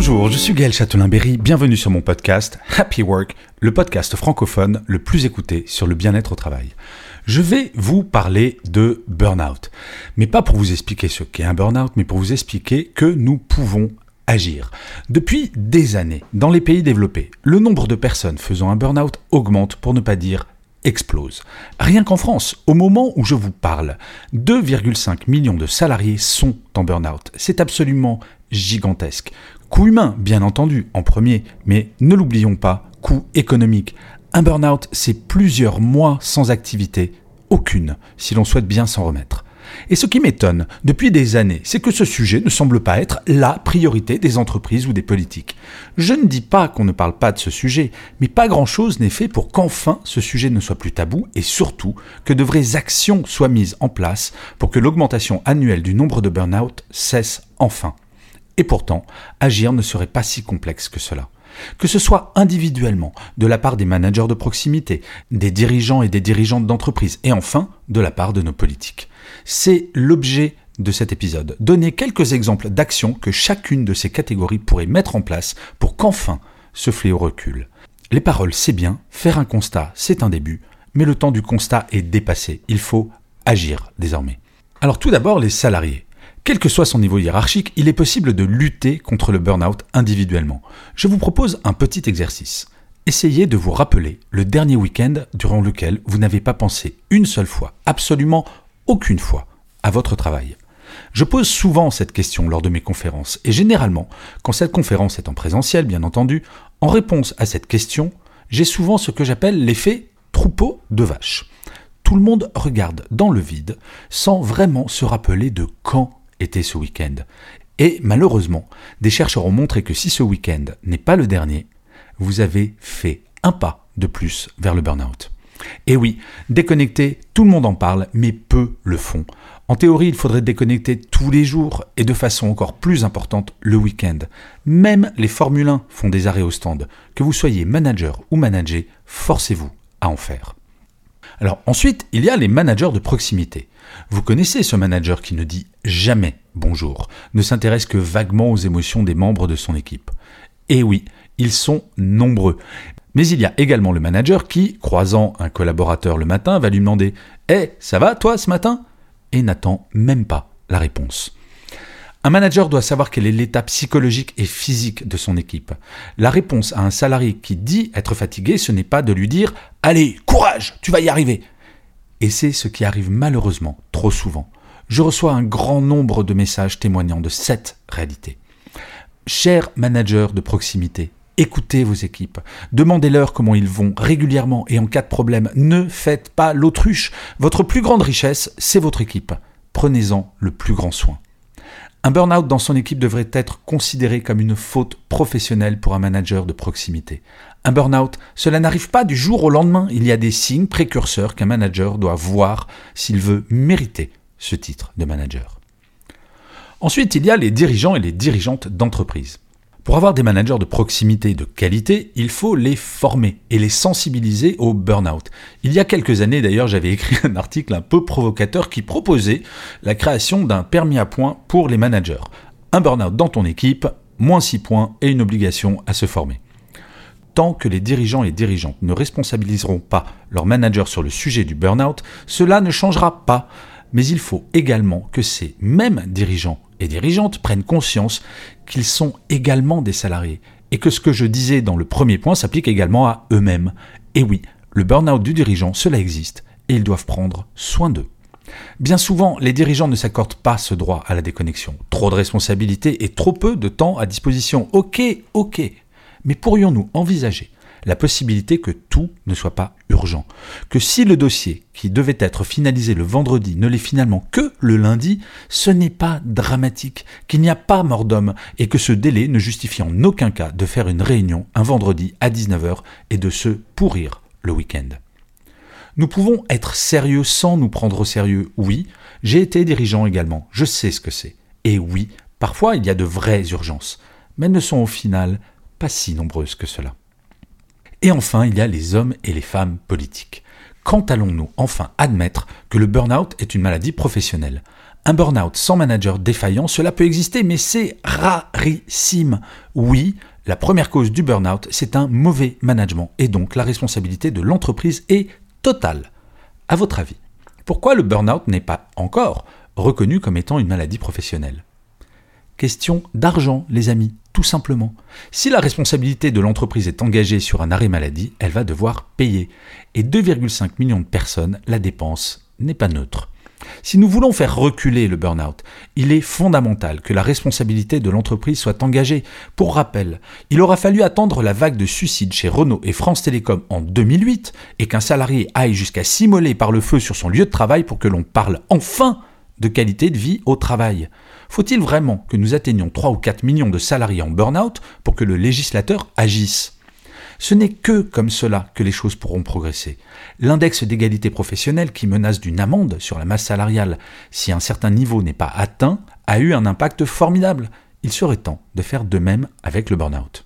Bonjour, je suis Gaël Châtelain-Berry, bienvenue sur mon podcast Happy Work, le podcast francophone le plus écouté sur le bien-être au travail. Je vais vous parler de burn-out, mais pas pour vous expliquer ce qu'est un burn-out, mais pour vous expliquer que nous pouvons agir. Depuis des années, dans les pays développés, le nombre de personnes faisant un burn-out augmente pour ne pas dire explose. Rien qu'en France, au moment où je vous parle, 2,5 millions de salariés sont en burn-out. C'est absolument gigantesque. Coût humain, bien entendu, en premier, mais ne l'oublions pas, coût économique. Un burn-out, c'est plusieurs mois sans activité, aucune, si l'on souhaite bien s'en remettre. Et ce qui m'étonne depuis des années, c'est que ce sujet ne semble pas être la priorité des entreprises ou des politiques. Je ne dis pas qu'on ne parle pas de ce sujet, mais pas grand-chose n'est fait pour qu'enfin ce sujet ne soit plus tabou et surtout que de vraies actions soient mises en place pour que l'augmentation annuelle du nombre de burn-out cesse enfin. Et pourtant, agir ne serait pas si complexe que cela. Que ce soit individuellement, de la part des managers de proximité, des dirigeants et des dirigeantes d'entreprise, et enfin de la part de nos politiques. C'est l'objet de cet épisode. Donner quelques exemples d'actions que chacune de ces catégories pourrait mettre en place pour qu'enfin ce fléau recule. Les paroles, c'est bien, faire un constat, c'est un début, mais le temps du constat est dépassé. Il faut agir désormais. Alors tout d'abord, les salariés. Quel que soit son niveau hiérarchique, il est possible de lutter contre le burn-out individuellement. Je vous propose un petit exercice. Essayez de vous rappeler le dernier week-end durant lequel vous n'avez pas pensé une seule fois, absolument aucune fois, à votre travail. Je pose souvent cette question lors de mes conférences, et généralement, quand cette conférence est en présentiel, bien entendu, en réponse à cette question, j'ai souvent ce que j'appelle l'effet troupeau de vaches. Tout le monde regarde dans le vide sans vraiment se rappeler de quand était ce week-end. Et malheureusement, des chercheurs ont montré que si ce week-end n'est pas le dernier, vous avez fait un pas de plus vers le burn-out. Et oui, déconnecter, tout le monde en parle, mais peu le font. En théorie, il faudrait déconnecter tous les jours et de façon encore plus importante le week-end. Même les Formule 1 font des arrêts au stand. Que vous soyez manager ou manager, forcez-vous à en faire. Alors ensuite, il y a les managers de proximité. Vous connaissez ce manager qui ne dit jamais bonjour, ne s'intéresse que vaguement aux émotions des membres de son équipe. Et oui, ils sont nombreux. Mais il y a également le manager qui, croisant un collaborateur le matin, va lui demander Eh, ça va toi ce matin? et n'attend même pas la réponse. Un manager doit savoir quelle est l'état psychologique et physique de son équipe. La réponse à un salarié qui dit être fatigué, ce n'est pas de lui dire Allez, courage, tu vas y arriver. Et c'est ce qui arrive malheureusement trop souvent. Je reçois un grand nombre de messages témoignant de cette réalité. Chers managers de proximité, écoutez vos équipes, demandez-leur comment ils vont régulièrement et en cas de problème, ne faites pas l'autruche. Votre plus grande richesse, c'est votre équipe. Prenez-en le plus grand soin. Un burn-out dans son équipe devrait être considéré comme une faute professionnelle pour un manager de proximité. Un burn-out, cela n'arrive pas du jour au lendemain, il y a des signes précurseurs qu'un manager doit voir s'il veut mériter ce titre de manager. Ensuite, il y a les dirigeants et les dirigeantes d'entreprise. Pour avoir des managers de proximité de qualité, il faut les former et les sensibiliser au burn-out. Il y a quelques années d'ailleurs, j'avais écrit un article un peu provocateur qui proposait la création d'un permis à points pour les managers. Un burn-out dans ton équipe, moins 6 points et une obligation à se former. Tant que les dirigeants et dirigeantes ne responsabiliseront pas leurs managers sur le sujet du burn-out, cela ne changera pas. Mais il faut également que ces mêmes dirigeants et dirigeantes prennent conscience qu'ils sont également des salariés et que ce que je disais dans le premier point s'applique également à eux-mêmes. Et oui, le burn-out du dirigeant, cela existe et ils doivent prendre soin d'eux. Bien souvent, les dirigeants ne s'accordent pas ce droit à la déconnexion. Trop de responsabilités et trop peu de temps à disposition. Ok, ok. Mais pourrions-nous envisager la possibilité que tout ne soit pas urgent, que si le dossier qui devait être finalisé le vendredi ne l'est finalement que le lundi, ce n'est pas dramatique, qu'il n'y a pas mort d'homme et que ce délai ne justifie en aucun cas de faire une réunion un vendredi à 19h et de se pourrir le week-end. Nous pouvons être sérieux sans nous prendre au sérieux, oui, j'ai été dirigeant également, je sais ce que c'est. Et oui, parfois il y a de vraies urgences, mais elles ne sont au final pas si nombreuses que cela. Et enfin, il y a les hommes et les femmes politiques. Quand allons-nous enfin admettre que le burn-out est une maladie professionnelle? Un burn-out sans manager défaillant, cela peut exister, mais c'est rarissime. Oui, la première cause du burn-out, c'est un mauvais management, et donc la responsabilité de l'entreprise est totale. À votre avis, pourquoi le burn-out n'est pas encore reconnu comme étant une maladie professionnelle? Question d'argent, les amis, tout simplement. Si la responsabilité de l'entreprise est engagée sur un arrêt maladie, elle va devoir payer. Et 2,5 millions de personnes, la dépense n'est pas neutre. Si nous voulons faire reculer le burn-out, il est fondamental que la responsabilité de l'entreprise soit engagée. Pour rappel, il aura fallu attendre la vague de suicides chez Renault et France Télécom en 2008 et qu'un salarié aille jusqu'à s'immoler par le feu sur son lieu de travail pour que l'on parle enfin de qualité de vie au travail. Faut-il vraiment que nous atteignions 3 ou 4 millions de salariés en burn-out pour que le législateur agisse? Ce n'est que comme cela que les choses pourront progresser. L'index d'égalité professionnelle qui menace d'une amende sur la masse salariale si un certain niveau n'est pas atteint a eu un impact formidable. Il serait temps de faire de même avec le burn-out.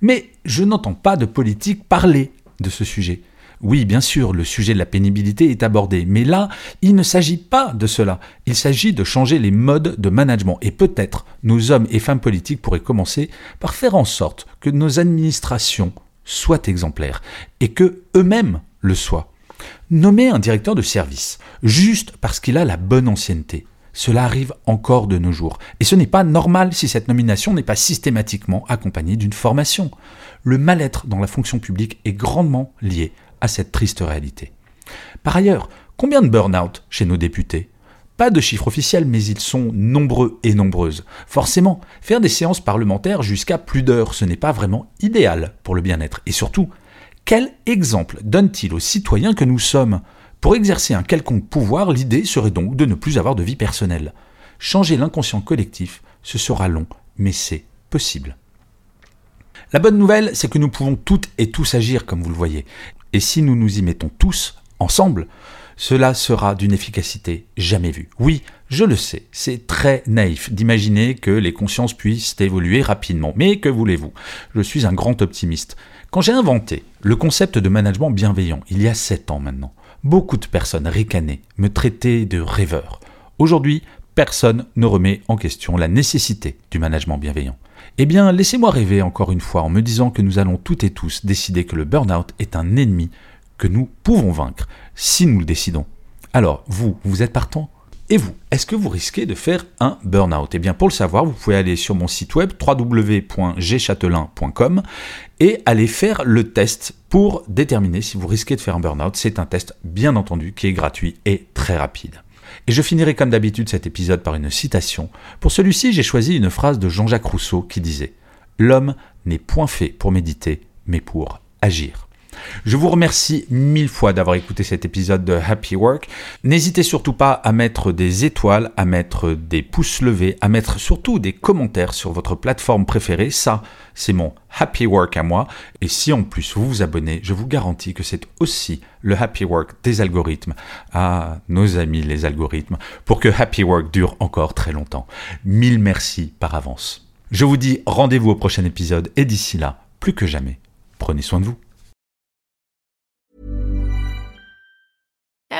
Mais je n'entends pas de politique parler de ce sujet. Oui, bien sûr, le sujet de la pénibilité est abordé, mais là, il ne s'agit pas de cela. Il s'agit de changer les modes de management. Et peut-être nos hommes et femmes politiques pourraient commencer par faire en sorte que nos administrations soient exemplaires et que eux-mêmes le soient. Nommer un directeur de service juste parce qu'il a la bonne ancienneté, cela arrive encore de nos jours. Et ce n'est pas normal si cette nomination n'est pas systématiquement accompagnée d'une formation. Le mal-être dans la fonction publique est grandement lié cette triste réalité. Par ailleurs, combien de burn-out chez nos députés? Pas de chiffres officiels, mais ils sont nombreux et nombreuses. Forcément, faire des séances parlementaires jusqu'à plus d'heures, ce n'est pas vraiment idéal pour le bien-être. Et surtout, quel exemple donne-t-il aux citoyens que nous sommes? Pour exercer un quelconque pouvoir, l'idée serait donc de ne plus avoir de vie personnelle. Changer l'inconscient collectif, ce sera long, mais c'est possible. La bonne nouvelle, c'est que nous pouvons toutes et tous agir, comme vous le voyez. Et si nous nous y mettons tous, ensemble, cela sera d'une efficacité jamais vue. Oui, je le sais, c'est très naïf d'imaginer que les consciences puissent évoluer rapidement. Mais que voulez-vous? Je suis un grand optimiste. Quand j'ai inventé le concept de management bienveillant, il y a sept ans maintenant, beaucoup de personnes ricanaient, me traitaient de rêveur. Aujourd'hui, personne ne remet en question la nécessité du management bienveillant. Eh bien, laissez-moi rêver encore une fois en me disant que nous allons toutes et tous décider que le burn-out est un ennemi que nous pouvons vaincre si nous le décidons. Alors, vous, vous êtes partant et vous, est-ce que vous risquez de faire un burn-out? Eh bien, pour le savoir, vous pouvez aller sur mon site web www.gchatelain.com et aller faire le test pour déterminer si vous risquez de faire un burn-out. C'est un test, bien entendu, qui est gratuit et très rapide. Et je finirai comme d'habitude cet épisode par une citation. Pour celui-ci, j'ai choisi une phrase de Jean-Jacques Rousseau qui disait L'homme n'est point fait pour méditer, mais pour agir. Je vous remercie mille fois d'avoir écouté cet épisode de Happy Work. N'hésitez surtout pas à mettre des étoiles, à mettre des pouces levés, à mettre surtout des commentaires sur votre plateforme préférée. Ça, c'est mon Happy Work à moi. Et si en plus vous vous abonnez, je vous garantis que c'est aussi le Happy Work des algorithmes. à nos amis les algorithmes, pour que Happy Work dure encore très longtemps. Mille merci par avance. Je vous dis rendez-vous au prochain épisode et d'ici là, plus que jamais, prenez soin de vous.